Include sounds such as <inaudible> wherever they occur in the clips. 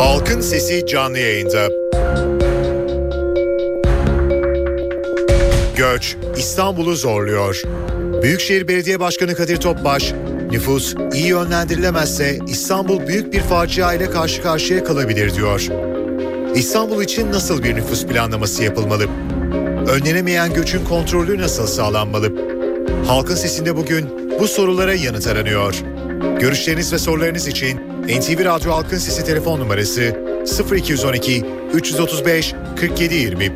Halkın Sesi canlı yayında. Göç İstanbul'u zorluyor. Büyükşehir Belediye Başkanı Kadir Topbaş, nüfus iyi yönlendirilemezse İstanbul büyük bir facia ile karşı karşıya kalabilir diyor. İstanbul için nasıl bir nüfus planlaması yapılmalı? Önlenemeyen göçün kontrolü nasıl sağlanmalı? Halkın Sesi'nde bugün bu sorulara yanıt aranıyor. Görüşleriniz ve sorularınız için NTV Radyo Halkın Sesi telefon numarası 0212 335 4720.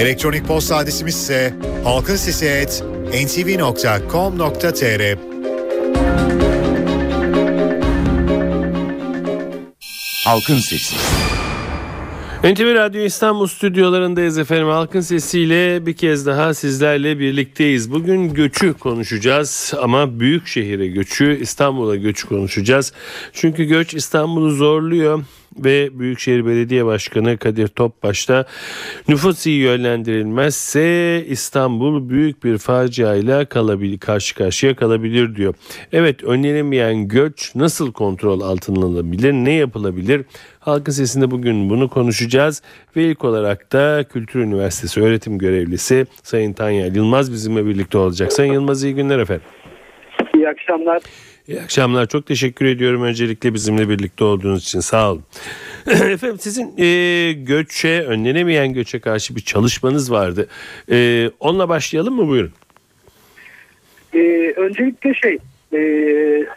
Elektronik posta adresimiz ise halkinsesi@ntv.com.tr. Halkın Sesi. NTV Radyo İstanbul stüdyolarındayız efendim. Halkın sesiyle bir kez daha sizlerle birlikteyiz. Bugün göçü konuşacağız ama büyük şehire göçü, İstanbul'a göçü konuşacağız. Çünkü göç İstanbul'u zorluyor ve Büyükşehir Belediye Başkanı Kadir Topbaş nüfus iyi yönlendirilmezse İstanbul büyük bir faciayla kalabilir, karşı karşıya kalabilir diyor. Evet önlenemeyen göç nasıl kontrol altına alınabilir, ne yapılabilir? Halkın Sesi'nde bugün bunu konuşacağız ve ilk olarak da Kültür Üniversitesi öğretim görevlisi Sayın Tanya Yılmaz bizimle birlikte olacak. Sayın Yılmaz iyi günler efendim. İyi akşamlar. İyi akşamlar. Çok teşekkür ediyorum öncelikle bizimle birlikte olduğunuz için. Sağ olun. <clears throat> Efendim sizin e, göçe, önlenemeyen göçe karşı bir çalışmanız vardı. E, onunla başlayalım mı? Buyurun. Ee, öncelikle şey, e,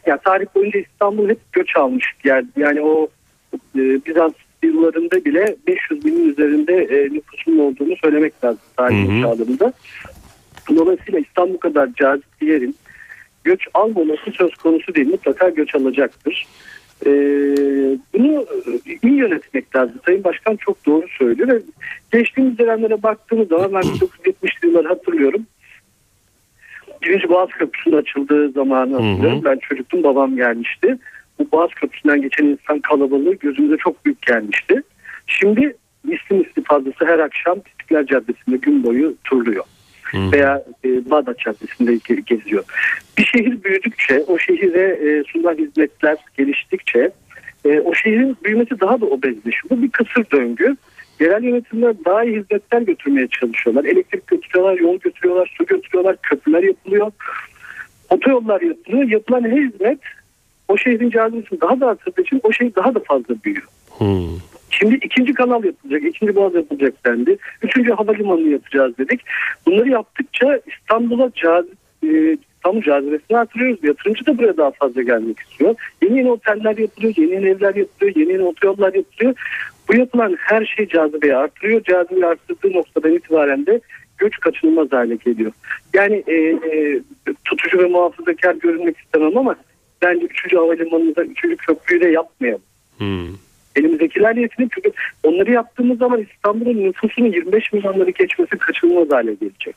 ya tarih boyunca İstanbul hep göç almış geldi. Yani o e, Bizans yıllarında bile 500 binin üzerinde e, nüfusun olduğunu söylemek lazım tarih çağlarında. Dolayısıyla İstanbul kadar cazip bir yerin göç almaması söz konusu değil. Mutlaka göç alacaktır. Ee, bunu iyi yönetmek lazım. Sayın Başkan çok doğru söylüyor ve geçtiğimiz dönemlere baktığımız zaman ben 1970'li yılları hatırlıyorum. Birinci Boğaz Köprüsü'nün açıldığı zamanı hatırlıyorum. Ben çocuktum babam gelmişti. Bu Boğaz Köprüsü'nden geçen insan kalabalığı gözümüze çok büyük gelmişti. Şimdi misli misli fazlası her akşam İstiklal Caddesi'nde gün boyu turluyor veya e, Bağdat Caddesi'nde geziyor. Bir şehir büyüdükçe, o şehire e, sunulan hizmetler geliştikçe e, o şehrin büyümesi daha da obezleşiyor. Bu bir kısır döngü. Yerel yönetimler daha iyi hizmetler götürmeye çalışıyorlar. Elektrik götürüyorlar, yol götürüyorlar, su götürüyorlar, köprüler yapılıyor. Otoyollar yapılıyor. Yapılan her hizmet o şehrin cazibesini daha da arttırdığı için o şehir daha da fazla büyüyor. Hmm. Şimdi ikinci kanal yapılacak, ikinci boğaz yapılacak dendi. Üçüncü havalimanı yapacağız dedik. Bunları yaptıkça İstanbul'a cazip, e, İstanbul cazibesini artırıyoruz. Yatırımcı da buraya daha fazla gelmek istiyor. Yeni yeni oteller yapılıyor, yeni yeni evler yapılıyor, yeni yeni otoyollar yapılıyor. Bu yapılan her şey cazibeyi artırıyor. Cazibeyi arttırdığı noktadan itibaren de göç kaçınılmaz hale geliyor. Yani e, e, tutucu ve muhafazakar görünmek istemem ama bence 3. havalimanında 3. köprüyü de yapmayalım. Hmm. Elimizdekiler yetmiyor çünkü onları yaptığımız zaman İstanbul'un nüfusunun 25 milyonları geçmesi kaçınılmaz hale gelecek.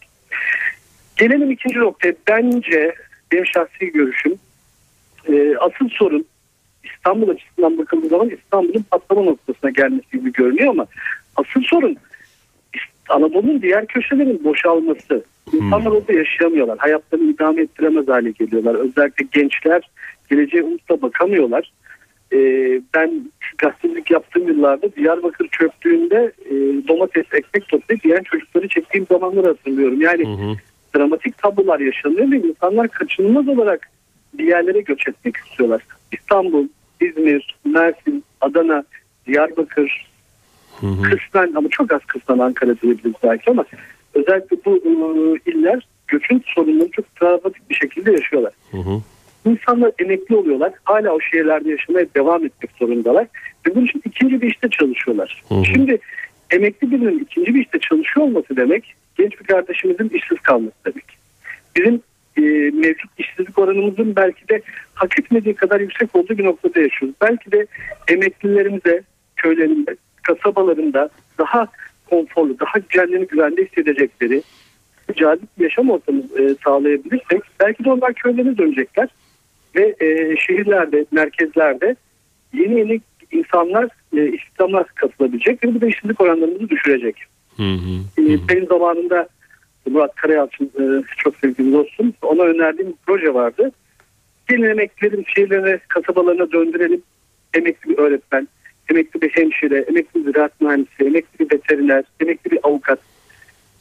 Gelelim ikinci noktaya. Bence benim şahsi görüşüm e, asıl sorun İstanbul açısından bakıldığı zaman İstanbul'un patlama noktasına gelmesi gibi görünüyor ama asıl sorun Anadolu'nun diğer köşelerinin boşalması. İnsanlar orada yaşayamıyorlar. Hayatlarını idame ettiremez hale geliyorlar. Özellikle gençler geleceğe umutla bakamıyorlar. Ee, ben gazetecilik yaptığım yıllarda Diyarbakır çöplüğünde e, domates, ekmek toplayıp yiyen çocukları çektiğim zamanları hatırlıyorum. Yani hı hı. dramatik tablolar yaşanıyor ve insanlar kaçınılmaz olarak bir yerlere göç etmek istiyorlar. İstanbul, İzmir, Mersin, Adana, Diyarbakır, hı hı. kısmen ama çok az kısmen Ankara diyebiliriz belki ama özellikle bu e, iller göçün sorunlarını çok dramatik bir şekilde yaşıyorlar. Hı hı. İnsanlar emekli oluyorlar. Hala o şehirlerde yaşamaya devam etmek zorundalar. Ve bunun için ikinci bir işte çalışıyorlar. Hı hı. Şimdi emekli birinin ikinci bir işte çalışıyor olması demek genç bir kardeşimizin işsiz kalması demek. Bizim e, mevcut işsizlik oranımızın belki de hak etmediği kadar yüksek olduğu bir noktada yaşıyoruz. Belki de emeklilerimize köylerinde, kasabalarında daha konforlu, daha kendini güvende hissedecekleri cazip bir yaşam ortamı e, sağlayabilirsek belki de onlar köylerine dönecekler ve e, şehirlerde, merkezlerde yeni yeni insanlar e, istihdama katılabilecek ve bu da işsizlik oranlarımızı düşürecek. Hı hı, e, Benim zamanında Murat Karayalçın e, çok sevgili dostum ona önerdiğim bir proje vardı. Gelin emeklilerin şehirlerine, kasabalarına döndürelim. Emekli bir öğretmen, emekli bir hemşire, emekli bir ziraat mühendisi, emekli bir veteriner, emekli bir avukat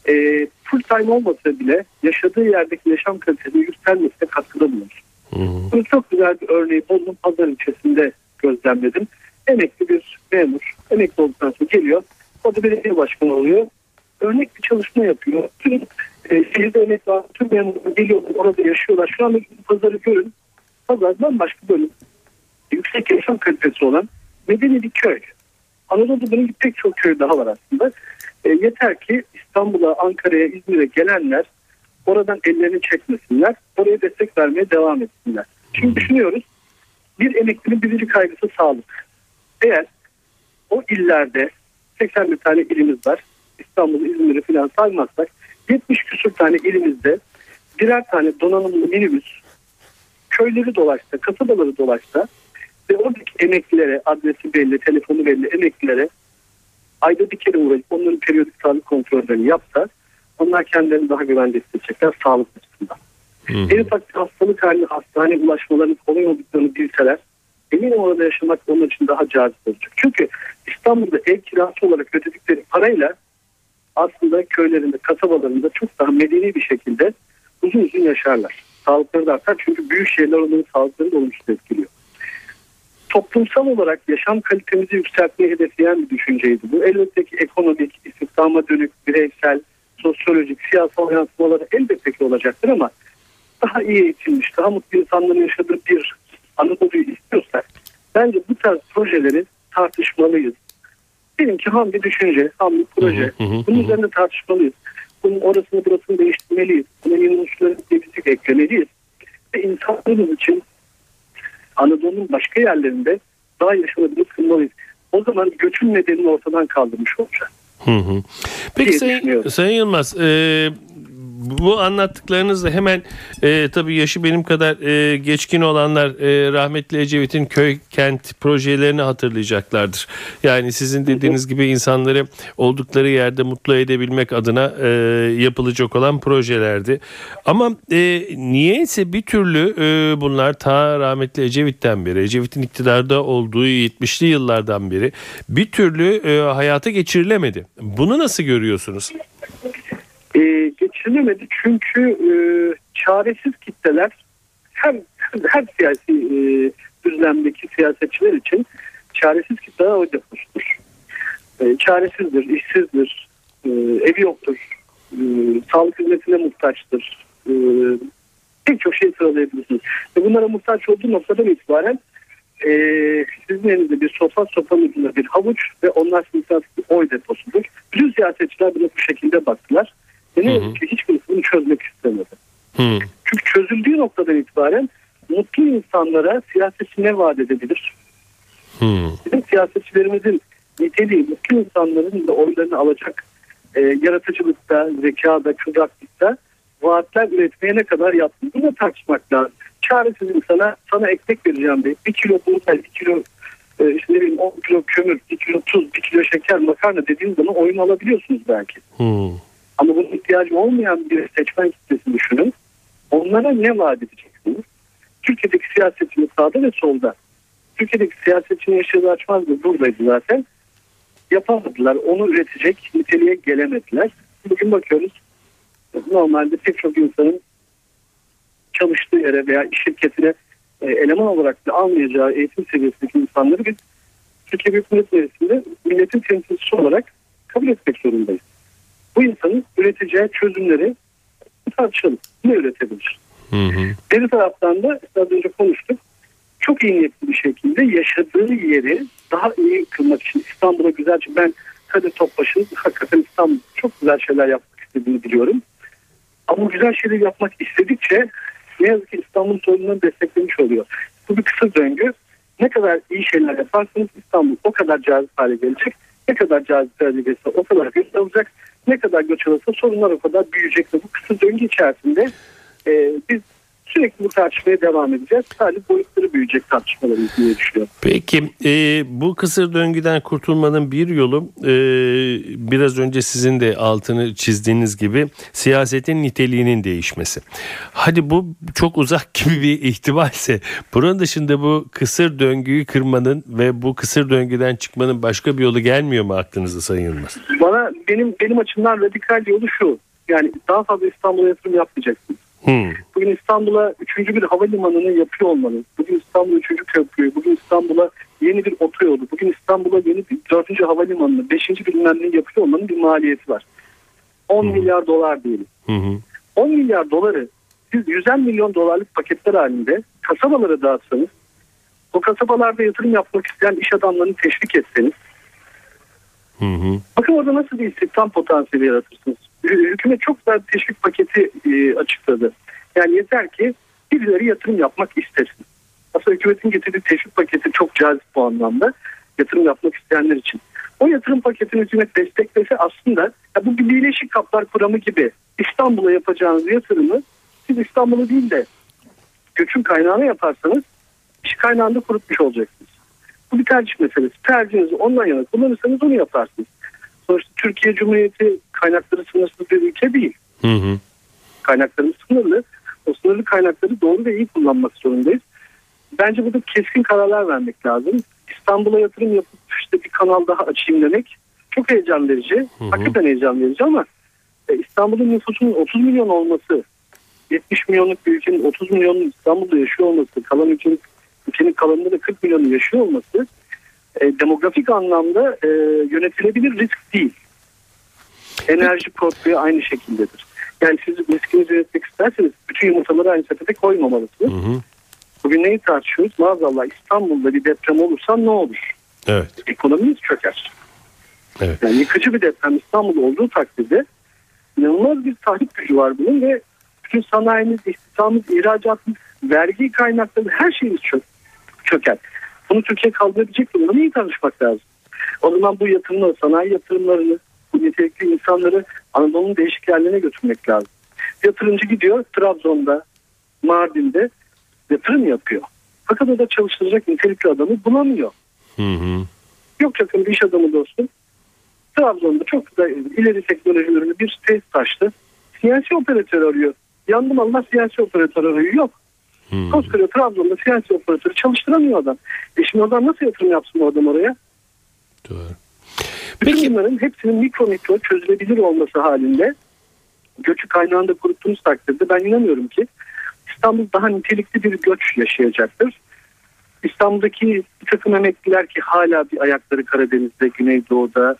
e, full time olmasa bile yaşadığı yerdeki yaşam kalitesinin yükselmesine katkıda bulunur. Bunu çok güzel bir örneği Bodrum Pazar ilçesinde gözlemledim. Emekli bir memur, emekli olduktan sonra geliyor. O da belediye başkanı oluyor. Örnek bir çalışma yapıyor. Tüm e, şehirde emekli olan tüm memurlar geliyorlar, orada yaşıyorlar. Şu anda pazarı görün. Pazar bambaşka böyle yüksek yaşam kalitesi olan medeni bir köy. Anadolu'da bunun pek çok köy daha var aslında. E, yeter ki İstanbul'a, Ankara'ya, İzmir'e gelenler oradan ellerini çekmesinler. Oraya destek vermeye devam etsinler. Şimdi düşünüyoruz. Bir emeklinin birinci kaygısı sağlık. Eğer o illerde 81 tane ilimiz var. İstanbul, İzmir'i falan saymazsak 70 küsur tane ilimizde birer tane donanımlı minibüs köyleri dolaşsa, kasabaları dolaşsa ve oradaki emeklilere adresi belli, telefonu belli emeklilere ayda bir kere uğrayıp onların periyodik sağlık kontrollerini yapsa onlar kendilerini daha güvende hissedecekler sağlık açısından. En ufak bir hastalık haline hastane ulaşmalarının kolay olduklarını bilseler eminim orada yaşamak onun için daha cazip olacak. Çünkü İstanbul'da ev kirası olarak ödedikleri parayla aslında köylerinde, kasabalarında çok daha medeni bir şekilde uzun uzun yaşarlar. Sağlıkları da artar çünkü büyük şehirler onların sağlıklarını olumsuz etkiliyor. Toplumsal olarak yaşam kalitemizi yükseltmeyi hedefleyen bir düşünceydi bu. Elbette ki ekonomik, istihdama dönük, bireysel, sosyolojik, siyasal yansımaları elbette ki olacaktır ama daha iyi eğitilmiş, daha mutlu insanların yaşadığı bir Anadolu'yu istiyorsak bence bu tarz projeleri tartışmalıyız. Benimki ham bir düşünce, ham bir proje. Hı hı hı, Bunun hı. üzerinde tartışmalıyız. Bunun orasını burasını değiştirmeliyiz. Buna yeni unsurları eklemeliyiz. Ve insanlarımız için Anadolu'nun başka yerlerinde daha yaşanabilir kılmalıyız. O zaman göçün nedenini ortadan kaldırmış olacağız. Hı hı. Peki diye Sayın. Sayın Yılmaz e, bu anlattıklarınızla hemen e, tabii yaşı benim kadar e, geçkin olanlar e, rahmetli Ecevit'in köy kent projelerini hatırlayacaklardır. Yani sizin dediğiniz gibi insanları oldukları yerde mutlu edebilmek adına e, yapılacak olan projelerdi. Ama e, niyeyse bir türlü e, bunlar ta rahmetli Ecevit'ten beri, Ecevit'in iktidarda olduğu 70'li yıllardan beri bir türlü e, hayata geçirilemedi. Bunu nasıl görüyorsunuz? e, geçirilemedi çünkü e, çaresiz kitleler hem her siyasi e, düzlemdeki siyasetçiler için çaresiz kitleler o deposudur. E, çaresizdir, işsizdir, e, evi yoktur, e, sağlık hizmetine muhtaçtır. E, pek çok şey sıralayabilirsiniz. Ve bunlara muhtaç olduğu noktadan itibaren e, sizin elinizde bir sopa, sopanın ucunda bir havuç ve onlar sizin oy deposudur. Bütün siyasetçiler buna bu şekilde baktılar. Ve ne yazık ki hiçbirisi bunu çözmek istemedi. Hı. Çünkü çözüldüğü noktadan itibaren mutlu insanlara siyasetçi ne vaat edebilir? Hı. Bizim siyasetçilerimizin niteliği mutlu insanların da oylarını alacak e, yaratıcılıkta, zekada, kıvraklıkta vaatler üretmeye ne kadar yaptı? Bunu tartışmak lazım. Çaresiz insana sana ekmek vereceğim diye bir kilo buğday, bir kilo e, işte ne bileyim 10 kilo kömür, bir kilo tuz, bir kilo şeker, makarna dediğiniz zaman oyun alabiliyorsunuz belki. Hı. Ama bunun ihtiyacı olmayan bir seçmen kitlesi düşünün. Onlara ne vaat edeceksiniz? Türkiye'deki siyasetçinin sağda ve solda. Türkiye'deki siyasetçinin yaşadığı açmaz mı? Buradaydı zaten. Yapamadılar. Onu üretecek niteliğe gelemediler. Bugün bakıyoruz. Normalde pek çok insanın çalıştığı yere veya iş şirketine e, eleman olarak da almayacağı eğitim seviyesindeki insanları biz Türkiye Büyük Millet Meclisi'nde milletin temsilcisi olarak kabul etmek zorundayız. Bu insanın üreteceği çözümleri tartışalım. Ne üretebilir? Hı hı. Bir taraftan da az önce konuştuk. Çok iyi niyetli bir şekilde yaşadığı yeri daha iyi kılmak için İstanbul'a güzel ben Kadir Topbaş'ın hakikaten İstanbul çok güzel şeyler yapmak istediğini biliyorum. Ama güzel şeyler yapmak istedikçe ne yazık ki İstanbul sorunlarını desteklemiş oluyor. Bu bir kısa döngü. Ne kadar iyi şeyler yaparsanız İstanbul o kadar cazip hale gelecek. Ne kadar cazip hale gelirse o kadar göç alacak. Ne kadar göç alırsa sorunlar o kadar büyüyecek. Bu kısa döngü içerisinde e, biz Sürekli bu tartışmaya devam edeceğiz. Sadece boyutları büyüyecek tartışmalarımız diye düşünüyorum. Peki e, bu kısır döngüden kurtulmanın bir yolu e, biraz önce sizin de altını çizdiğiniz gibi siyasetin niteliğinin değişmesi. Hadi bu çok uzak <laughs> gibi bir ihtimalse bunun dışında bu kısır döngüyü kırmanın ve bu kısır döngüden çıkmanın başka bir yolu gelmiyor mu aklınıza Sayın Yılmaz? Bana benim benim açımdan radikal yolu şu. Yani daha fazla İstanbul'a yatırım yapmayacaksınız. Hmm. Bugün İstanbul'a üçüncü bir havalimanını yapıyor olmanız, bugün İstanbul'a üçüncü köprüyü, bugün İstanbul'a yeni bir otoyolu, bugün İstanbul'a yeni bir dördüncü havalimanını, beşinci bilmem ne yapıyor olmanın bir maliyeti var. 10 milyar dolar diyelim. Hı. 10 milyar doları siz 100 milyon dolarlık paketler halinde kasabalara dağıtsanız, o kasabalarda yatırım yapmak isteyen iş adamlarını teşvik etseniz, Hı hı. bakın orada nasıl bir istihdam potansiyeli yaratırsınız. Hü- Hükümet çok bir teşvik paketi e, açıkladı. Yani yeter ki birileri yatırım yapmak istesin. Aslında hükümetin getirdiği teşvik paketi çok cazip bu anlamda yatırım yapmak isteyenler için. O yatırım paketini hükümet desteklese aslında ya bu bir Birleşik Kaplar Kuramı gibi İstanbul'a yapacağınız yatırımı siz İstanbul'u değil de göçün kaynağına yaparsanız iş kaynağında kurutmuş olacaksınız. Bu bir tercih meselesi. Tercihinizi ondan yana kullanırsanız onu yaparsınız. Sonuçta Türkiye Cumhuriyeti kaynakları sınırsız bir ülke değil. Hı hı. Kaynaklarımız sınırlı. O sınırlı kaynakları doğru ve iyi kullanmak zorundayız. Bence burada keskin kararlar vermek lazım. İstanbul'a yatırım yapıp işte bir kanal daha açayım demek çok heyecan verici. Hakikaten heyecan verici ama e, İstanbul'un nüfusunun 30 milyon olması, 70 milyonluk bir ülkenin 30 milyonun İstanbul'da yaşıyor olması, kalan ülkenin, ülkenin kalanında da 40 milyonu yaşıyor olması e, demografik anlamda e, yönetilebilir risk değil. Enerji portföyü aynı şekildedir. Yani siz riskinizi yönetmek isterseniz bütün yumurtaları aynı sepete koymamalısınız. Hı hı. Bugün neyi tartışıyoruz? Maazallah İstanbul'da bir deprem olursa ne olur? Evet. Ekonomimiz çöker. Evet. Yani yıkıcı bir deprem İstanbul'da olduğu takdirde inanılmaz bir tahrip gücü var bunun ve bütün sanayimiz, istihdamımız, ihracatımız, vergi kaynakları her şeyimiz çök, çöker. Bunu Türkiye kaldırabilecek mi? Bunu iyi tartışmak lazım. O zaman bu yatırımları, sanayi yatırımlarını, bu nitelikli insanları Anadolu'nun değişik yerlerine götürmek lazım. Yatırımcı gidiyor Trabzon'da, Mardin'de yatırım yapıyor. Fakat o da çalıştıracak nitelikli adamı bulamıyor. Hı hı. Yok yakın bir iş adamı dostum. Trabzon'da çok da ileri teknoloji ürünü bir tesis açtı. Siyasi operatör arıyor. Yandım Allah siyasi operatör arıyor. Yok. Hı. Koskoca Trabzon'da siyasi operatörü çalıştıramıyor adam. E şimdi oradan nasıl yatırım yapsın o adam oraya? Doğru. Bütün Peki bunların hepsinin mikro mikro çözülebilir olması halinde göçü kaynağında kuruttuğunuz takdirde ben inanıyorum ki İstanbul daha nitelikli bir göç yaşayacaktır. İstanbul'daki bir takım emekliler ki hala bir ayakları Karadeniz'de, Güneydoğu'da,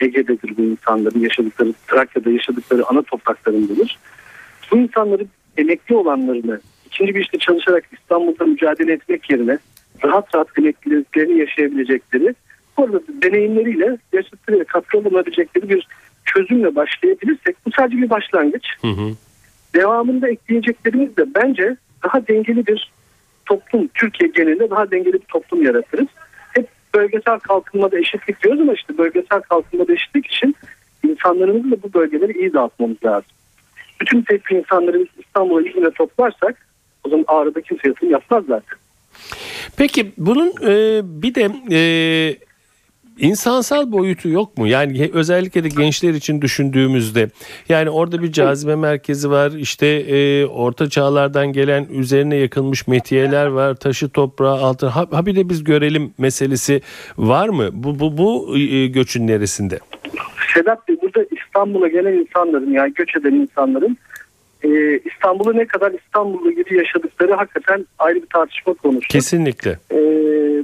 Ege'dedir bu insanların yaşadıkları, Trakya'da yaşadıkları ana topraklarındadır. Bu insanların emekli olanlarını ikinci bir işte çalışarak İstanbul'da mücadele etmek yerine rahat rahat emekliliklerini yaşayabilecekleri bu arada deneyimleriyle yaşadıkları katkı bulunabilecekleri bir çözümle başlayabilirsek bu sadece bir başlangıç. Hı hı. Devamında ekleyeceklerimiz de bence daha dengeli bir toplum, Türkiye genelinde daha dengeli bir toplum yaratırız. Hep bölgesel kalkınmada eşitlik diyoruz ama işte bölgesel kalkınmada eşitlik için insanlarımızın da bu bölgeleri iyi dağıtmamız lazım. Bütün tek insanları İstanbul'a İzmir'e toplarsak o zaman Ağrı'da kimse yatırım yapmaz zaten. Peki bunun e, bir de e, insansal boyutu yok mu? Yani özellikle de gençler için düşündüğümüzde yani orada bir cazibe merkezi var. işte e, orta çağlardan gelen üzerine yakılmış metiyeler var. Taşı toprağı altın. Ha, ha bir de biz görelim meselesi var mı? Bu bu bu e, göçün neresinde? Sedat Bey burada İstanbul'a gelen insanların yani göç eden insanların e, İstanbul'u ne kadar İstanbullu gibi yaşadıkları hakikaten ayrı bir tartışma konusu. Kesinlikle. E,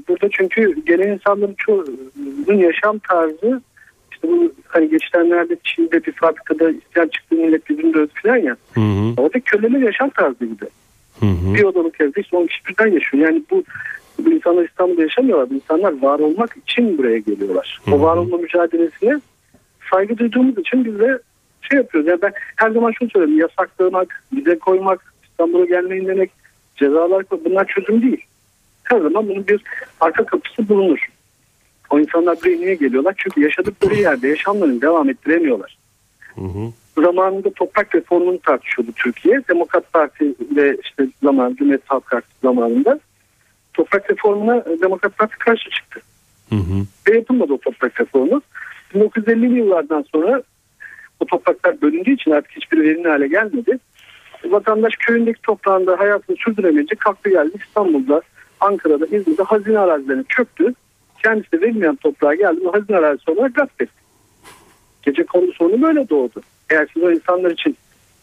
burada çünkü gelen insanların çoğunun yaşam tarzı işte bu hani geçenlerde Çin'de bir fabrikada isyan çıktı millet bizim dövdü falan ya. Hı hı. Orada köleler yaşam tarzı gibi. Hı hı. Bir odalık evde işte 10 kişi birden yaşıyor. Yani bu bu insanlar İstanbul'da yaşamıyorlar. Bu insanlar var olmak için buraya geliyorlar. Hı hı. O var olma mücadelesine saygı duyduğumuz için biz de şey yapıyoruz. Yani ben her zaman şunu söylüyorum. Yasaklamak, bize koymak, İstanbul'a gelmeyin demek, cezalar bunlar çözüm değil. Her zaman bunun bir arka kapısı bulunur. O insanlar buraya niye geliyorlar? Çünkü yaşadıkları yerde yaşamlarını devam ettiremiyorlar. Hı hı. zamanında toprak reformunu tartışıyordu Türkiye. Demokrat Parti ve işte zaman Cumhuriyet Halk Partisi zamanında toprak reformuna e, Demokrat Parti karşı çıktı. Hı hı. Ve yapılmadı o toprak reformu. 1950'li yıllardan sonra o topraklar bölündüğü için artık hiçbir verimli hale gelmedi. Vatandaş köyündeki toprağında hayatını sürdüremeyince kalktı geldi İstanbul'da, Ankara'da, İzmir'de hazine arazilerine çöktü. Kendisi de verilmeyen toprağa geldi ve hazine arazisi olarak gasp. Gece kondu sorunu böyle doğdu. Eğer siz o insanlar için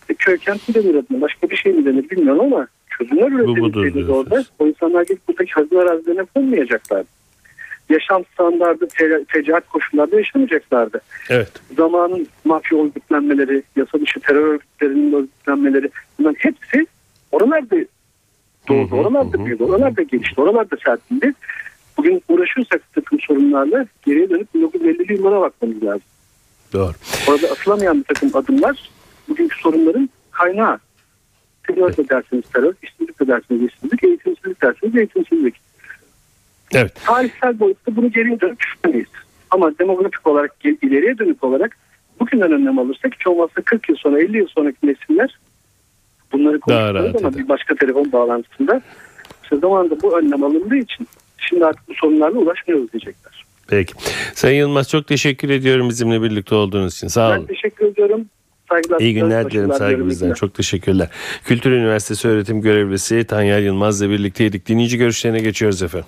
e, köy kent mi denir adına başka bir şey mi denir bilmiyorum ama çözümler budur üretilseydi orada o insanlar gelip buradaki hazine arazilerine konmayacaklardı. Yaşam standardı, te- tecaret koşullarda yaşamayacaklardı Evet. zamanın mafya örgütlenmeleri, yasa dışı terör örgütlerinin örgütlenmeleri bunların hepsi oralarda doğdu, oralarda büyüdü, oralarda gelişti, oralarda serpildi. Bugün uğraşıyorsak takım sorunlarla geriye dönüp 1950'li yıllara bakmamız lazım. Doğru. Orada atılamayan bir takım adımlar bugünkü sorunların kaynağı. Terör de derseniz terör, işsizlik de derseniz işsizlik, eğitimsizlik derseniz eğitimsizlik. Evet. Tarihsel boyutta bunu geriye dönüp düşünmeyiz. Ama demografik olarak ileriye dönük olarak bugünden önlem alırsak hiç olmazsa 40 yıl sonra 50 yıl sonraki nesiller bunları konuşuyoruz ama eder. bir başka telefon bağlantısında işte zamanında bu önlem alındığı için şimdi artık bu sorunlarla ulaşmıyoruz diyecekler. Peki. Sayın Yılmaz çok teşekkür ediyorum bizimle birlikte olduğunuz için. Sağ Ben olun. teşekkür ediyorum. Saygılar. İyi günler dilerim saygımızdan. Çok teşekkürler. Kültür Üniversitesi öğretim görevlisi Tanyel Yılmaz'la birlikteydik. Dinleyici görüşlerine geçiyoruz efendim.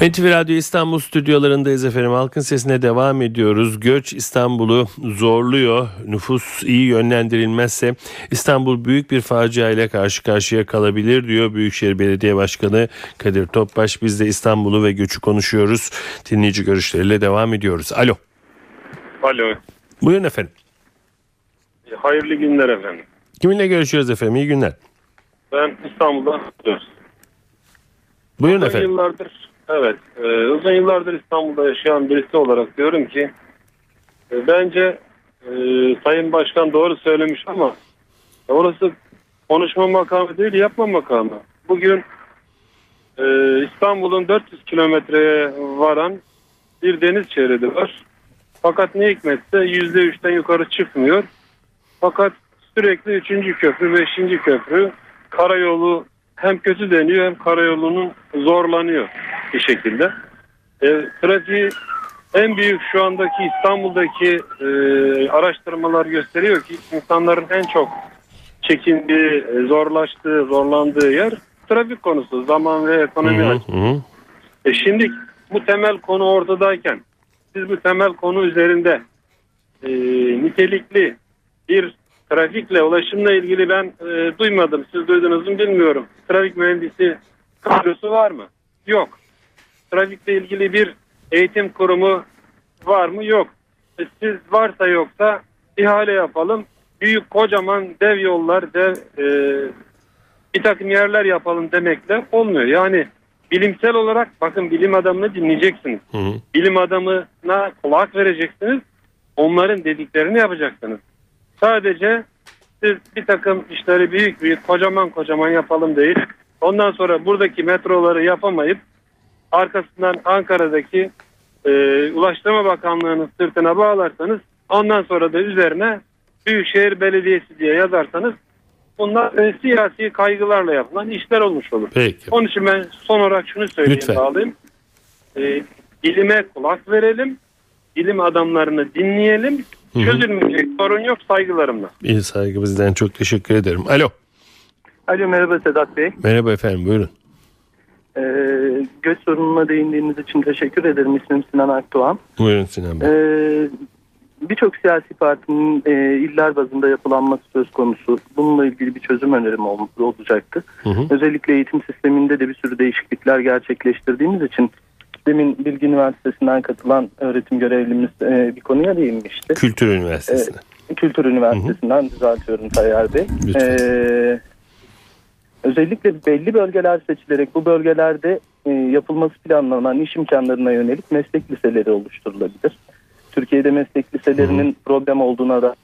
NTV Radyo İstanbul stüdyolarındayız efendim. Halkın sesine devam ediyoruz. Göç İstanbul'u zorluyor. Nüfus iyi yönlendirilmezse İstanbul büyük bir facia ile karşı karşıya kalabilir diyor Büyükşehir Belediye Başkanı Kadir Topbaş. Biz de İstanbul'u ve göçü konuşuyoruz. Dinleyici görüşleriyle devam ediyoruz. Alo. Alo. Buyurun efendim. Hayırlı günler efendim. Kiminle görüşüyoruz efendim? İyi günler. Ben İstanbul'dan. Buyurun efendim. yıllardır evet e, uzun yıllardır İstanbul'da yaşayan birisi olarak diyorum ki e, bence e, Sayın Başkan doğru söylemiş ama orası konuşma makamı değil yapma makamı. Bugün e, İstanbul'un 400 kilometreye varan bir deniz şeridi var. Fakat ne hikmetse %3'ten yukarı çıkmıyor. Fakat sürekli 3. köprü, 5. köprü karayolu hem kötü deniyor hem karayolunun zorlanıyor bir şekilde. E, trafiği en büyük şu andaki İstanbul'daki e, araştırmalar gösteriyor ki insanların en çok çekindiği, e, zorlaştığı, zorlandığı yer trafik konusu, zaman ve ekonomi Hı hı. E şimdi bu temel konu ortadayken siz bu temel konu üzerinde e, nitelikli bir trafikle ulaşımla ilgili ben e, duymadım. Siz duydunuz mu bilmiyorum. Trafik mühendisi kadrosu var mı? Yok. Trafikle ilgili bir eğitim kurumu var mı? Yok. E, siz varsa yoksa ihale yapalım. Büyük kocaman dev yollar, dev e, bir takım yerler yapalım demekle olmuyor. Yani bilimsel olarak bakın bilim adamını dinleyeceksiniz. Hı hı. Bilim adamına kulak vereceksiniz. Onların dediklerini yapacaksınız. Sadece siz bir takım işleri büyük büyük kocaman kocaman yapalım değil. Ondan sonra buradaki metroları yapamayıp arkasından Ankara'daki e, Ulaştırma Bakanlığı'nın sırtına bağlarsanız ondan sonra da üzerine Büyükşehir Belediyesi diye yazarsanız bunlar e, siyasi kaygılarla yapılan işler olmuş olur. Peki. Onun için ben son olarak şunu söyleyeyim Lütfen. bağlayayım. Ee, bilime kulak verelim. Bilim adamlarını dinleyelim. Çözülmeyecek sorun yok saygılarımla. İyi saygı bizden çok teşekkür ederim. Alo. Alo merhaba Sedat Bey. Merhaba efendim buyurun. Ee, göç sorununa değindiğiniz için teşekkür ederim. İsmim Sinan Akdoğan. Buyurun Sinan Bey. Ee, Birçok siyasi partinin e, iller bazında yapılanması söz konusu. Bununla ilgili bir çözüm önerim ol- olacaktı. Hı hı. Özellikle eğitim sisteminde de bir sürü değişiklikler gerçekleştirdiğimiz için demin Bilgi Üniversitesi'nden katılan öğretim görevlimiz e, bir konuya değinmişti. Kültür Üniversitesi'ne. Kültür Üniversitesi'nden düzeltiyorum Tayyar Bey. Lütfen. Ee, özellikle belli bölgeler seçilerek bu bölgelerde e, yapılması planlanan iş imkanlarına yönelik meslek liseleri oluşturulabilir. Türkiye'de meslek liselerinin problem olduğuna da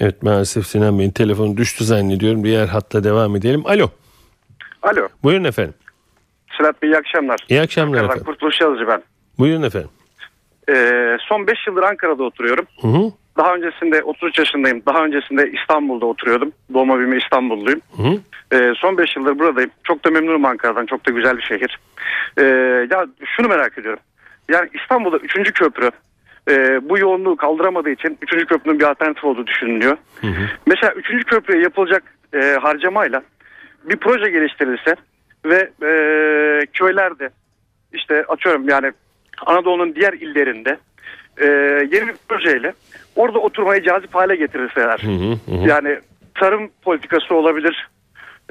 Evet maalesef Sinan Bey'in telefonu düştü zannediyorum. Diğer hatta devam edelim. Alo. Alo. Buyurun efendim. Sedat Bey iyi akşamlar. İyi akşamlar Ankara'dan efendim. Kurtuluş Yazıcı ben. Buyurun efendim. Ee, son 5 yıldır Ankara'da oturuyorum. Hı hı. Daha öncesinde 33 yaşındayım. Daha öncesinde İstanbul'da oturuyordum. Doğma büyüme İstanbulluyum. Hı hı. Ee, son 5 yıldır buradayım. Çok da memnunum Ankara'dan. Çok da güzel bir şehir. Ee, ya şunu merak ediyorum. Yani İstanbul'da 3. köprü e, bu yoğunluğu kaldıramadığı için 3. köprünün bir alternatif olduğu düşünülüyor. Mesela 3. köprüye yapılacak e, harcamayla bir proje geliştirilse ve e, köylerde işte atıyorum yani Anadolu'nun diğer illerinde e, yeni bir projeyle orada oturmayı cazip hale getirirseler. Hı hı, hı. Yani tarım politikası olabilir.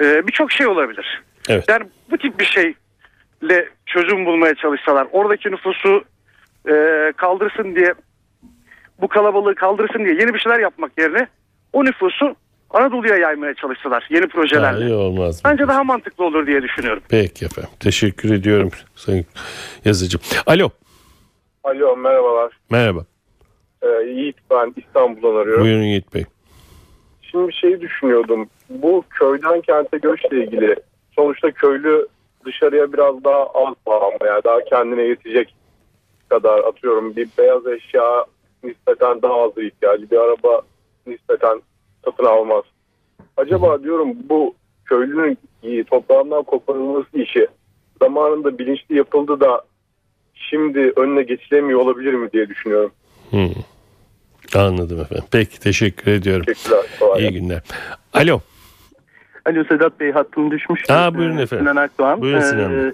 e, Birçok şey olabilir. Evet. Yani bu tip bir şeyle çözüm bulmaya çalışsalar. Oradaki nüfusu e, kaldırsın diye bu kalabalığı kaldırsın diye yeni bir şeyler yapmak yerine o nüfusu Anadolu'ya yaymaya çalışsalar yeni projelerle. iyi olmaz? Bence daha mantıklı olur diye düşünüyorum. Peki efendim. Teşekkür ediyorum Sayın Yazıcım. Alo. Alo merhabalar. Merhaba. Ee, Yiğit ben İstanbul'dan arıyorum. Buyurun Yiğit Bey. Şimdi bir şey düşünüyordum. Bu köyden kente göçle ilgili sonuçta köylü dışarıya biraz daha az bağımlı yani daha kendine yetecek kadar atıyorum bir beyaz eşya nispeten daha az ihtiyacı bir araba nispeten satın almaz. Acaba diyorum bu köylünün toprağından koparılması işi zamanında bilinçli yapıldı da şimdi önüne geçilemiyor olabilir mi diye düşünüyorum. Hı. Anladım efendim. Peki teşekkür ediyorum. Teşekkürler. İyi günler. Alo. Alo Sedat Bey hattım düşmüş. Aa, buyurun Ee, efendim. Sinan Akdoğan. Buyurun Sinan Bey. Ee,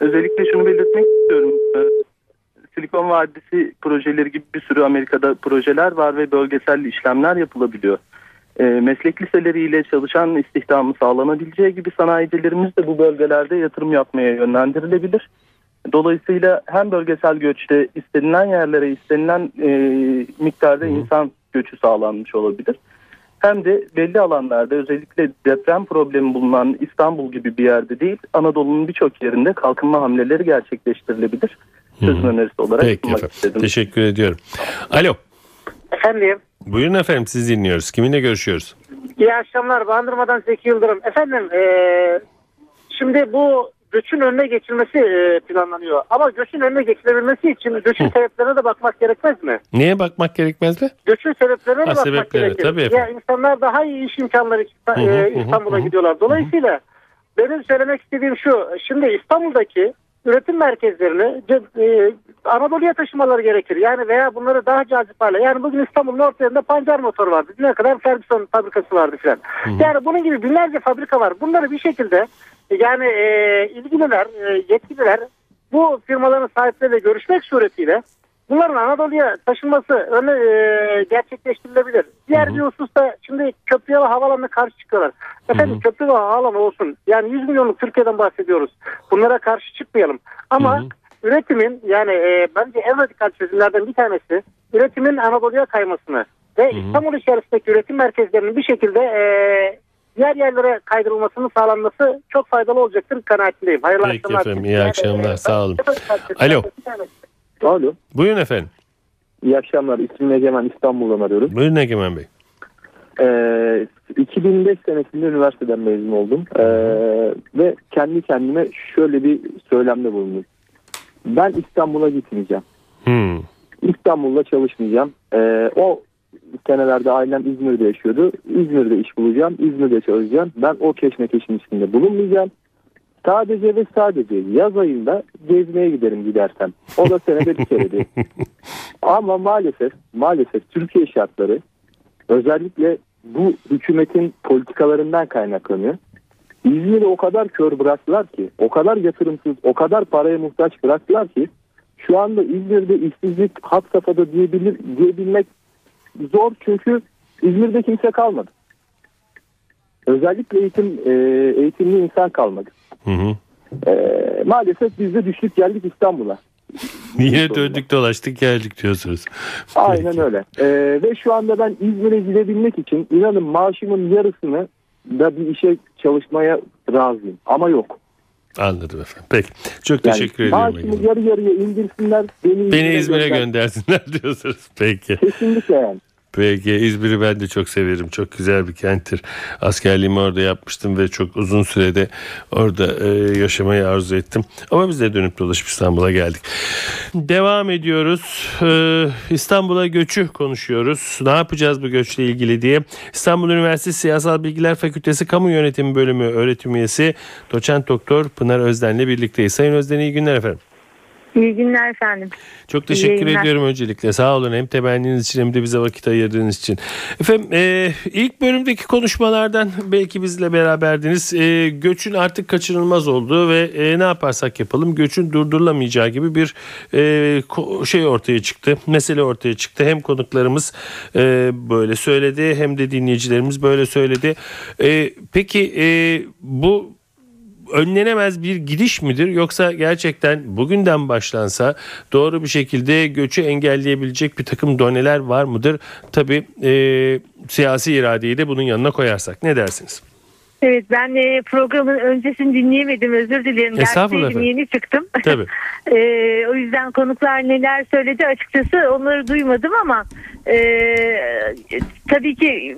özellikle şunu belirtmek istiyorum. Ee, Silikon Vadisi projeleri gibi bir sürü Amerika'da projeler var ve bölgesel işlemler yapılabiliyor. Ee, meslek liseleriyle çalışan istihdamı sağlanabileceği gibi sanayicilerimiz de bu bölgelerde yatırım yapmaya yönlendirilebilir. Dolayısıyla hem bölgesel göçte istenilen yerlere istenilen e, miktarda insan göçü sağlanmış olabilir. Hem de belli alanlarda özellikle deprem problemi bulunan İstanbul gibi bir yerde değil Anadolu'nun birçok yerinde kalkınma hamleleri gerçekleştirilebilir. Çözüm önerisi olarak Peki sunmak efendim. istedim. Teşekkür ediyorum. Alo. Efendim, Buyurun efendim siz dinliyoruz. Kiminle görüşüyoruz? iyi akşamlar. Bandırmadan Zeki Yıldırım. Efendim, eee, şimdi bu göçün önüne geçilmesi eee, planlanıyor. Ama göçün önüne geçilebilmesi için göçün sebeplerine de bakmak gerekmez mi? Neye bakmak gerekmez mi? Göçün sebeplerine de Ha, bakmak gerekir. tabii efendim. ya insanlar daha iyi iş imkanları hı, İstanbul'a gidiyorlar. Dolayısıyla benim söylemek istediğim şu. Şimdi İstanbul'daki üretim merkezlerini eee, Anadolu'ya taşımaları gerekir. Yani veya bunları daha cazip hale. Yani bugün İstanbul'un ortasında pancar motoru vardı. Ne kadar Ferguson fabrikası vardı filan. Yani bunun gibi binlerce fabrika var. Bunları bir şekilde yani eee ilgililer, eee, yetkililer bu firmaların sahipleriyle görüşmek suretiyle bunların Anadolu'ya taşınması öne e, gerçekleştirilebilir. Diğer bir hususta şimdi köprüye ve havalanına karşı çıkıyorlar. Efendim köprü ve havalanı olsun. Yani 100 milyonluk Türkiye'den bahsediyoruz. Bunlara karşı çıkmayalım. Ama üretimin yani e, bence en radikal çözümlerden bir tanesi üretimin Anadolu'ya kaymasını ve İstanbul içerisindeki üretim merkezlerinin bir şekilde e, diğer yerlere kaydırılmasının sağlanması çok faydalı olacaktır kanaatindeyim. Hayırlı Peki akşamlar. efendim, iyi akşamlar, sağ olun. Alo. Alo. Buyurun efendim. İyi akşamlar. İsmim Egemen İstanbul'dan arıyorum. Buyurun Egemen Bey. Ee, 2005 senesinde üniversiteden mezun oldum. Ee, ve kendi kendime şöyle bir söylemde bulundum. Ben İstanbul'a gitmeyeceğim. Hmm. İstanbul'da çalışmayacağım. Ee, o senelerde ailem İzmir'de yaşıyordu. İzmir'de iş bulacağım. İzmir'de çalışacağım. Ben o keşmekeşin içinde bulunmayacağım. Sadece ve sadece yaz ayında gezmeye giderim gidersem. O da senede bir kere değil. <laughs> Ama maalesef maalesef Türkiye şartları özellikle bu hükümetin politikalarından kaynaklanıyor. İzmir'i o kadar kör bıraktılar ki, o kadar yatırımsız, o kadar paraya muhtaç bıraktılar ki şu anda İzmir'de işsizlik hat safhada diyebilir, diyebilmek zor çünkü İzmir'de kimse kalmadı. Özellikle eğitim e, eğitimli insan kalmadı. Hı hı. E, maalesef biz de düştük geldik İstanbul'a. <laughs> Yine döndük dolaştık geldik diyorsunuz. Aynen Peki. öyle. Ee, ve şu anda ben İzmir'e gidebilmek için inanın maaşımın yarısını da bir işe çalışmaya razıyım. Ama yok. Anladım efendim. Peki. Çok Yani teşekkür ediyorum. maaşımı yarı yarıya indirsinler. Beni, Beni İzmir'e gönder- göndersinler <laughs> diyorsunuz. Peki. Kesinlikle yani. Peki İzmir'i ben de çok severim. Çok güzel bir kenttir. Askerliğimi orada yapmıştım ve çok uzun sürede orada e, yaşamayı arzu ettim. Ama biz de dönüp dolaşıp İstanbul'a geldik. Devam ediyoruz. Ee, İstanbul'a göçü konuşuyoruz. Ne yapacağız bu göçle ilgili diye. İstanbul Üniversitesi Siyasal Bilgiler Fakültesi Kamu Yönetimi Bölümü öğretim üyesi Doçent Doktor Pınar Özden'le birlikteyiz. Sayın Özden iyi günler efendim. İyi günler efendim. Çok teşekkür ediyorum öncelikle. Sağ olun hem temenniniz için hem de bize vakit ayırdığınız için. Efendim e, ilk bölümdeki konuşmalardan belki bizle beraberdiniz. E, göçün artık kaçınılmaz olduğu ve e, ne yaparsak yapalım göçün durdurulamayacağı gibi bir e, şey ortaya çıktı. Mesele ortaya çıktı. Hem konuklarımız e, böyle söyledi hem de dinleyicilerimiz böyle söyledi. E, peki e, bu önlenemez bir gidiş midir yoksa gerçekten bugünden başlansa doğru bir şekilde göçü engelleyebilecek bir takım doneler var mıdır? Tabii e, siyasi iradeyi de bunun yanına koyarsak ne dersiniz? Evet ben e, programın öncesini dinleyemedim özür dilerim. Estağfurullah yeni çıktım. Tabii. <laughs> E, o yüzden konuklar neler söyledi açıkçası onları duymadım ama e, tabii ki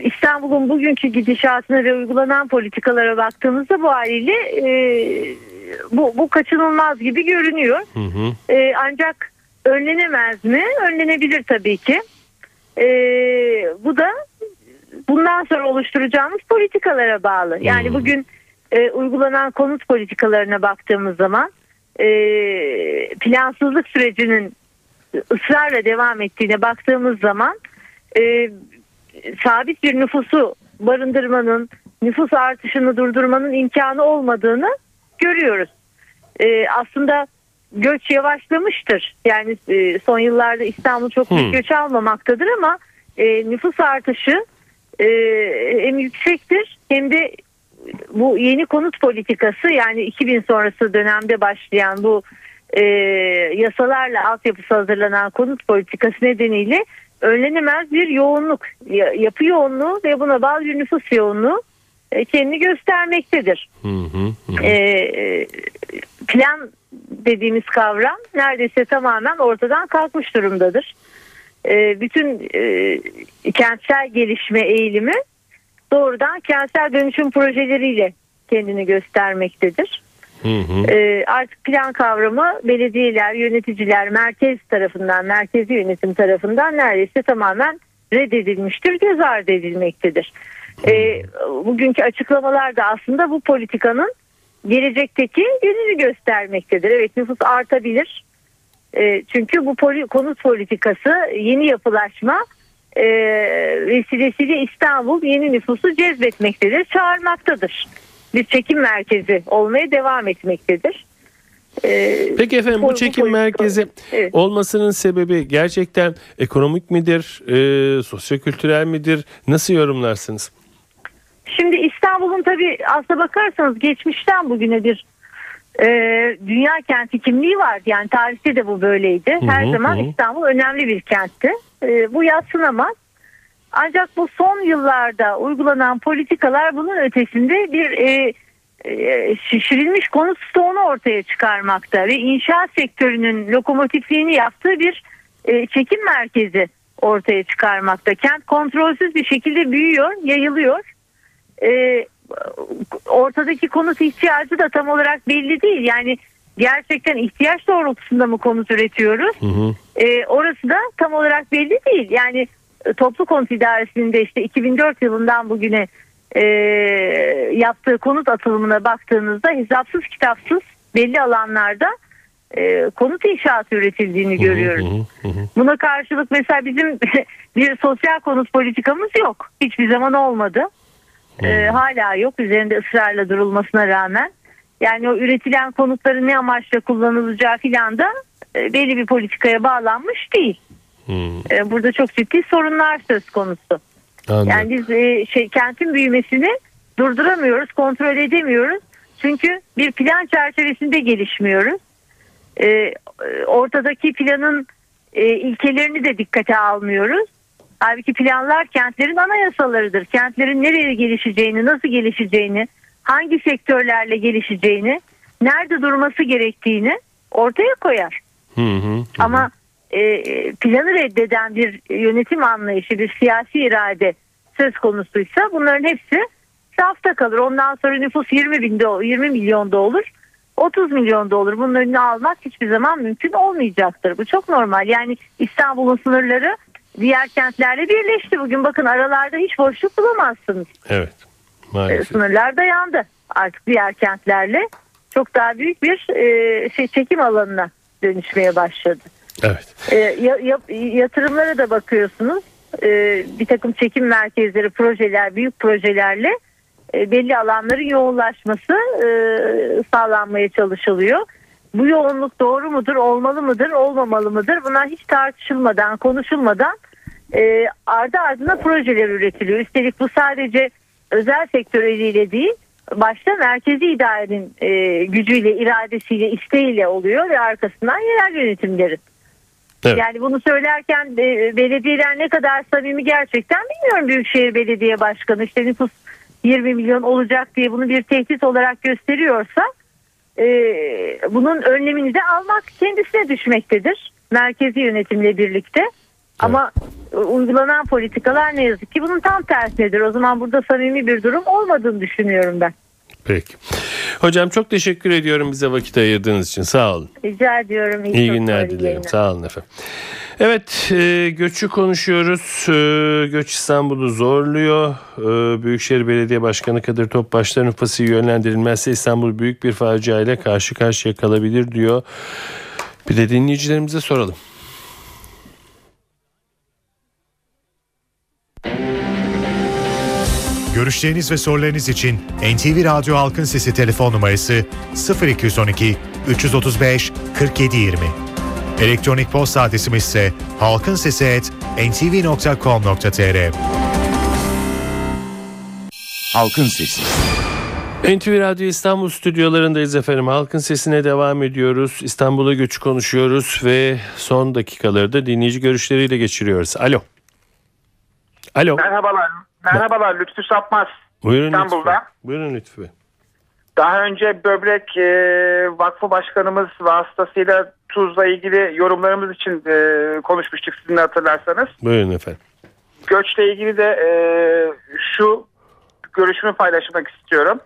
İstanbul'un bugünkü gidişatına ve uygulanan politikalara baktığımızda bu haliyle e, bu, bu kaçınılmaz gibi görünüyor. Hı hı. E, ancak önlenemez mi? Önlenebilir tabii ki. E, bu da bundan sonra oluşturacağımız politikalara bağlı. Yani Hmm. bugün e, uygulanan konut politikalarına baktığımız zaman e, plansızlık sürecinin ısrarla devam ettiğine baktığımız zaman e, sabit bir nüfusu barındırmanın, nüfus artışını durdurmanın imkanı olmadığını görüyoruz. E, aslında göç yavaşlamıştır. Yani e, son yıllarda İstanbul çok büyük Hmm. göç almamaktadır ama e, nüfus artışı e, hem yüksektir hem de bu yeni konut politikası yani 2000 sonrası dönemde başlayan bu e, yasalarla altyapısı hazırlanan konut politikası nedeniyle önlenemez bir yoğunluk, ya- yapı yoğunluğu ve buna bağlı bir nüfus yoğunluğu e, kendini göstermektedir. Hı hı. hı. E, e, plan dediğimiz kavram neredeyse tamamen ortadan kalkmış durumdadır. E, bütün e, kentsel gelişme eğilimi doğrudan kentsel dönüşüm projeleriyle kendini göstermektedir. Hı hı. E, artık plan kavramı belediyeler, yöneticiler, merkez tarafından, merkezi yönetim tarafından neredeyse tamamen reddedilmiştir, göz ardı edilmektedir. E, bugünkü açıklamalar da aslında bu politikanın gelecekteki yönünü göstermektedir. Evet nüfus artabilir. E, çünkü bu poli- konut politikası yeni yapılaşma e, vesilesiyle İstanbul yeni nüfusu cezbetmektedir, çağırmaktadır. Bir çekim merkezi olmaya devam etmektedir. E, Peki efendim bu- çekim merkezi Evet. olmasının sebebi gerçekten ekonomik midir, e, sosyokültürel midir? Nasıl yorumlarsınız? Şimdi İstanbul'un tabii aslına bakarsanız geçmişten bugüne bir e, dünya kenti kimliği vardı. Yani tarihte de bu böyleydi. Her hı, zaman hı. İstanbul önemli bir kentti. E, bu yatsınamaz. Ancak bu son yıllarda uygulanan politikalar bunun ötesinde bir e, e, şişirilmiş konut stoğunu ortaya çıkarmakta ve inşaat sektörünün lokomotifliğini yaptığı bir e, çekim merkezi ortaya çıkarmakta. Kent kontrolsüz bir şekilde büyüyor, yayılıyor. E, ortadaki konut ihtiyacı da tam olarak belli değil. Yani gerçekten ihtiyaç doğrultusunda mı konut üretiyoruz? Hı hı. E, orası da tam olarak belli değil. Yani toplu konut idaresinin de işte 2004 yılından bugüne e, yaptığı konut atılımına baktığınızda hesapsız kitapsız belli alanlarda e, konut inşaatı üretildiğini görüyoruz. Hı hı. Hı hı. Buna karşılık mesela bizim <laughs> bir sosyal konut politikamız yok. Hiçbir zaman olmadı. Ee, hala yok üzerinde ısrarla durulmasına rağmen. Yani o üretilen konutların ne amaçla kullanılacağı filan da e, belli bir politikaya bağlanmış değil. Hı. Ee, burada çok ciddi sorunlar söz konusu. Anladım. Yani biz e, şey kentin büyümesini durduramıyoruz, kontrol edemiyoruz. Çünkü bir plan çerçevesinde gelişmiyoruz. E, e, ortadaki planın e, ilkelerini de dikkate almıyoruz. Halbuki planlar kentlerin anayasalarıdır. Kentlerin nereye gelişeceğini, nasıl gelişeceğini, hangi sektörlerle gelişeceğini nerede durması gerektiğini ortaya koyar. Hı hı. Ama e, planı reddeden bir yönetim anlayışı, bir siyasi irade söz konusuysa bunların hepsi rafta kalır. Ondan sonra nüfus 20 binde 20 milyonda olur. 30 milyonda olur. Bunun önünü almak hiçbir zaman mümkün olmayacaktır. Bu çok normal. Yani İstanbul'un sınırları diğer kentlerle birleşti. Bugün bakın aralarda hiç boşluk bulamazsınız. Evet. E, Maalesef. sınırlar dayandı. Artık diğer kentlerle çok daha büyük bir e, şey çekim alanına dönüşmeye başladı. Evet. E, ya- ya- yatırımlara da bakıyorsunuz. E, bir takım çekim merkezleri, projeler, büyük projelerle e, belli alanların yoğunlaşması e, sağlanmaya çalışılıyor. Bu yoğunluk doğru mudur, olmalı mıdır, olmamalı mıdır? Bunlar hiç tartışılmadan, konuşulmadan e, ardı ardına projeler üretiliyor. Üstelik bu sadece özel sektör eliyle değil, başta merkezi idarenin e, gücüyle, iradesiyle, isteğiyle oluyor ve arkasından yerel yönetimlerin. Evet. Yani bunu söylerken e, belediyeler ne kadar samimi gerçekten bilmiyorum Büyükşehir Belediye Başkanı işte nüfus 20 milyon olacak diye bunu bir tehdit olarak gösteriyorsa e, bunun önlemini de almak kendisine düşmektedir. Merkezi yönetimle birlikte. Ama e, uygulanan politikalar ne yazık ki bunun tam tersinedir. O zaman burada samimi bir durum olmadığını düşünüyorum ben. Peki. Hocam çok teşekkür ediyorum bize vakit ayırdığınız için. Sağ olun. Rica ediyorum. İyi çok günler iyi dilerim. Sağ olun efendim. Evet e, göçü konuşuyoruz. E, göç İstanbul'u zorluyor. E, Büyükşehir Belediye Başkanı Kadir Topbaş'ta nüfusu yönlendirilmezse İstanbul büyük bir faciayla karşı karşıya kalabilir diyor. Bir de dinleyicilerimize soralım. Görüşleriniz ve sorularınız için NTV Radyo Halkın Sesi telefon numarası 0212 335 4720. Elektronik posta adresimiz ise halkinsesi@ntv.com.tr. Halkın Sesi. NTV Radyo İstanbul stüdyolarındayız efendim. Halkın sesine devam ediyoruz. İstanbul'a göçü konuşuyoruz ve son dakikaları da dinleyici görüşleriyle geçiriyoruz. Alo. Alo. Merhabalar. Merhabalar Lütfü Sapmaz. Buyurun İstanbul'da. Lütfü. Buyurun Lütfü. Daha önce Böbrek e, Vakfı Başkanımız vasıtasıyla Tuz'la ilgili yorumlarımız için e, konuşmuştuk sizin de hatırlarsanız. Buyurun efendim. Göçle ilgili de e, şu görüşümü paylaşmak istiyorum.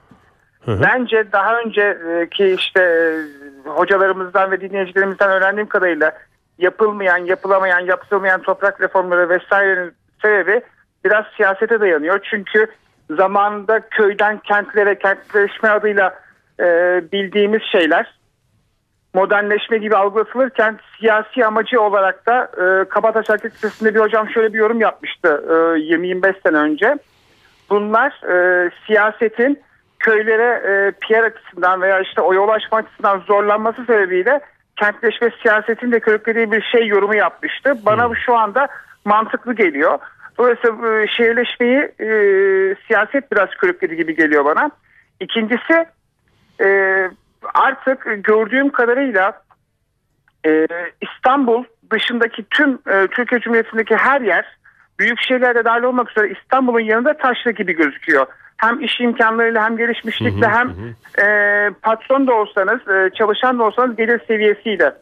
Hı hı. Bence daha önceki işte e, hocalarımızdan ve dinleyicilerimizden öğrendiğim kadarıyla yapılmayan, yapılamayan, yapılmayan toprak reformları vesairenin sebebi biraz siyasete dayanıyor. Çünkü zamanında köyden kentlere, kentleşme adıyla e, bildiğimiz şeyler modernleşme gibi algılatılırken siyasi amacı olarak da e, Kabataş Erkek Lisesi'nde bir hocam şöyle bir yorum yapmıştı e, 20-25 sene önce. Bunlar e, siyasetin köylere e, PR açısından veya işte oya ulaşma açısından zorlanması sebebiyle kentleşme siyasetin de körüklediği bir şey yorumu yapmıştı. Bana bu şu anda mantıklı geliyor. Dolayısıyla e, şehirleşmeyi e, siyaset biraz körükledi gibi geliyor bana. İkincisi e, artık gördüğüm kadarıyla e, İstanbul dışındaki tüm e, Türkiye Cumhuriyeti'ndeki her yer büyük şehirlerde dahil olmak üzere İstanbul'un yanında taşlı gibi gözüküyor. Hem iş imkanlarıyla hem gelişmişlikle hem e, patron da olsanız e, çalışan da olsanız gelir seviyesiyle.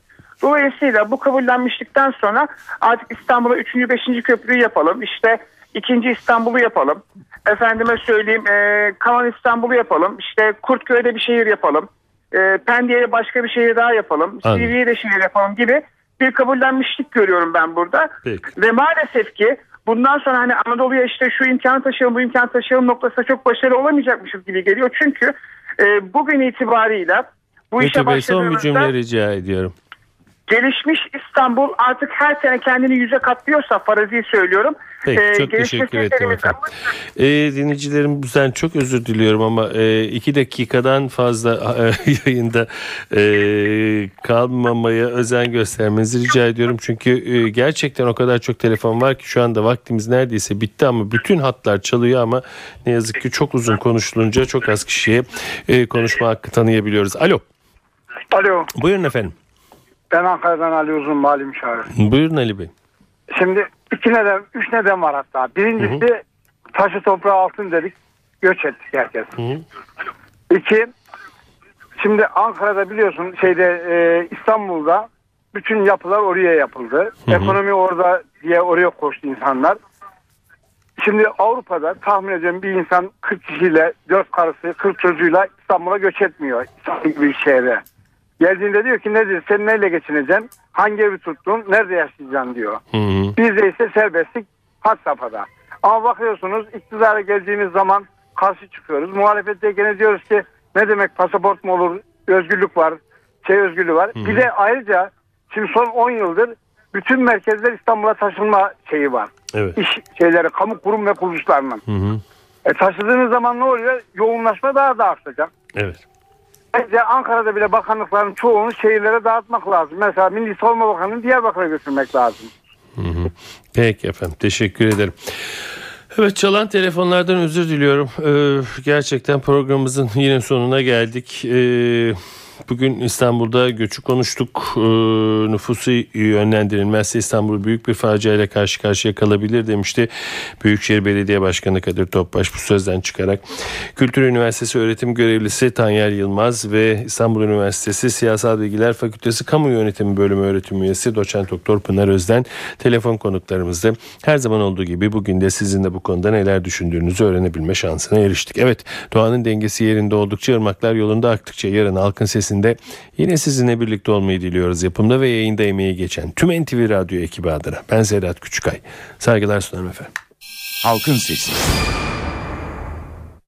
Dolayısıyla bu kabullenmişlikten sonra artık İstanbul'a 3. 5. köprüyü yapalım. İşte ikinci İstanbul'u yapalım. Efendime söyleyeyim e, Kalan İstanbul'u yapalım. İşte Kurtköy'de bir şehir yapalım. E, Pendik'e başka bir şehir daha yapalım. Silivri'ye de şehir yapalım gibi bir kabullenmişlik görüyorum ben burada. Peki. Ve maalesef ki bundan sonra hani Anadolu'ya işte şu imkanı taşıyalım bu imkanı taşıyalım noktasında çok başarılı olamayacakmışız gibi geliyor. Çünkü e, bugün itibarıyla bu işe Lütfü Bey son bir cümle rica ediyorum. Gelişmiş İstanbul artık her sene kendini yüze katlıyorsa farazi söylüyorum. Peki e, çok teşekkür ederim efendim. E, dinleyicilerimizden çok özür diliyorum ama e, iki dakikadan fazla e, <laughs> yayında e, kalmamaya özen göstermenizi rica ediyorum. Çünkü e, gerçekten o kadar çok telefon var ki şu anda vaktimiz neredeyse bitti ama bütün hatlar çalıyor ama ne yazık ki çok uzun konuşulunca çok az kişiye e, konuşma hakkı tanıyabiliyoruz. Alo Alo, buyurun efendim. Ben Ankara'dan Ali Uzun mali müşavir. Buyurun Ali Bey. Şimdi iki neden, üç neden var hatta. Birincisi taşı toprağı altın dedik, göç ettik herkes. Hı hı. İki, Şimdi Ankara'da biliyorsun şeyde e, İstanbul'da bütün yapılar oraya yapıldı. Hı hı. Ekonomi orada diye oraya koştu insanlar. Şimdi Avrupa'da tahmin ediyorum bir insan 40 kişiyle 4 karısı 40 çocuğuyla İstanbul'a göç etmiyor. İstanbul gibi bir şehre. Geldiğinde diyor ki nedir sen neyle geçineceksin? Hangi evi tuttun? Nerede yaşayacaksın diyor. Hı hı. Bizde ise serbestlik had safhada. Ama bakıyorsunuz iktidara geldiğimiz zaman karşı çıkıyoruz. Muhalefetteyken diyoruz ki ne demek pasaport mu olur? Özgürlük var. Şey özgürlüğü var. Bir de ayrıca şimdi son 10 yıldır bütün merkezler İstanbul'a taşınma şeyi var. Evet. İş şeyleri, kamu kurum ve kuruluşlarının. Hı hı. E taşıdığınız zaman ne oluyor? Yoğunlaşma daha da artacak. Evet. Bence Ankara'da bile bakanlıkların çoğunu şehirlere dağıtmak lazım. Mesela Milli Savunma Bakanı'nı Diyarbakır'a götürmek lazım. Hı hı. Peki efendim teşekkür ederim. Evet çalan telefonlardan özür diliyorum. Ee, gerçekten programımızın yine sonuna geldik. Ee, bugün İstanbul'da göçü konuştuk. Ee, nüfusu yönlendirilmezse İstanbul büyük bir faciayla karşı karşıya kalabilir demişti. Büyükşehir Belediye Başkanı Kadir Topbaş bu sözden çıkarak. Kültür Üniversitesi öğretim görevlisi Tanyer Yılmaz ve İstanbul Üniversitesi Siyasal Bilgiler Fakültesi Kamu Yönetimi Bölümü öğretim üyesi Doçent Doktor Pınar Özden telefon konuklarımızdı. Her zaman olduğu gibi bugün de sizin de bu konuda neler düşündüğünüzü öğrenebilme şansına eriştik. Evet doğanın dengesi yerinde oldukça ırmaklar yolunda aktıkça yarın halkın sesinde yine sizinle birlikte olmayı diliyoruz. Yapımda ve yayında emeği geçen tüm NTV Radyo ekibi adına ben Sedat Küçükay. Saygılar sunarım efendim. Halkın Sesi.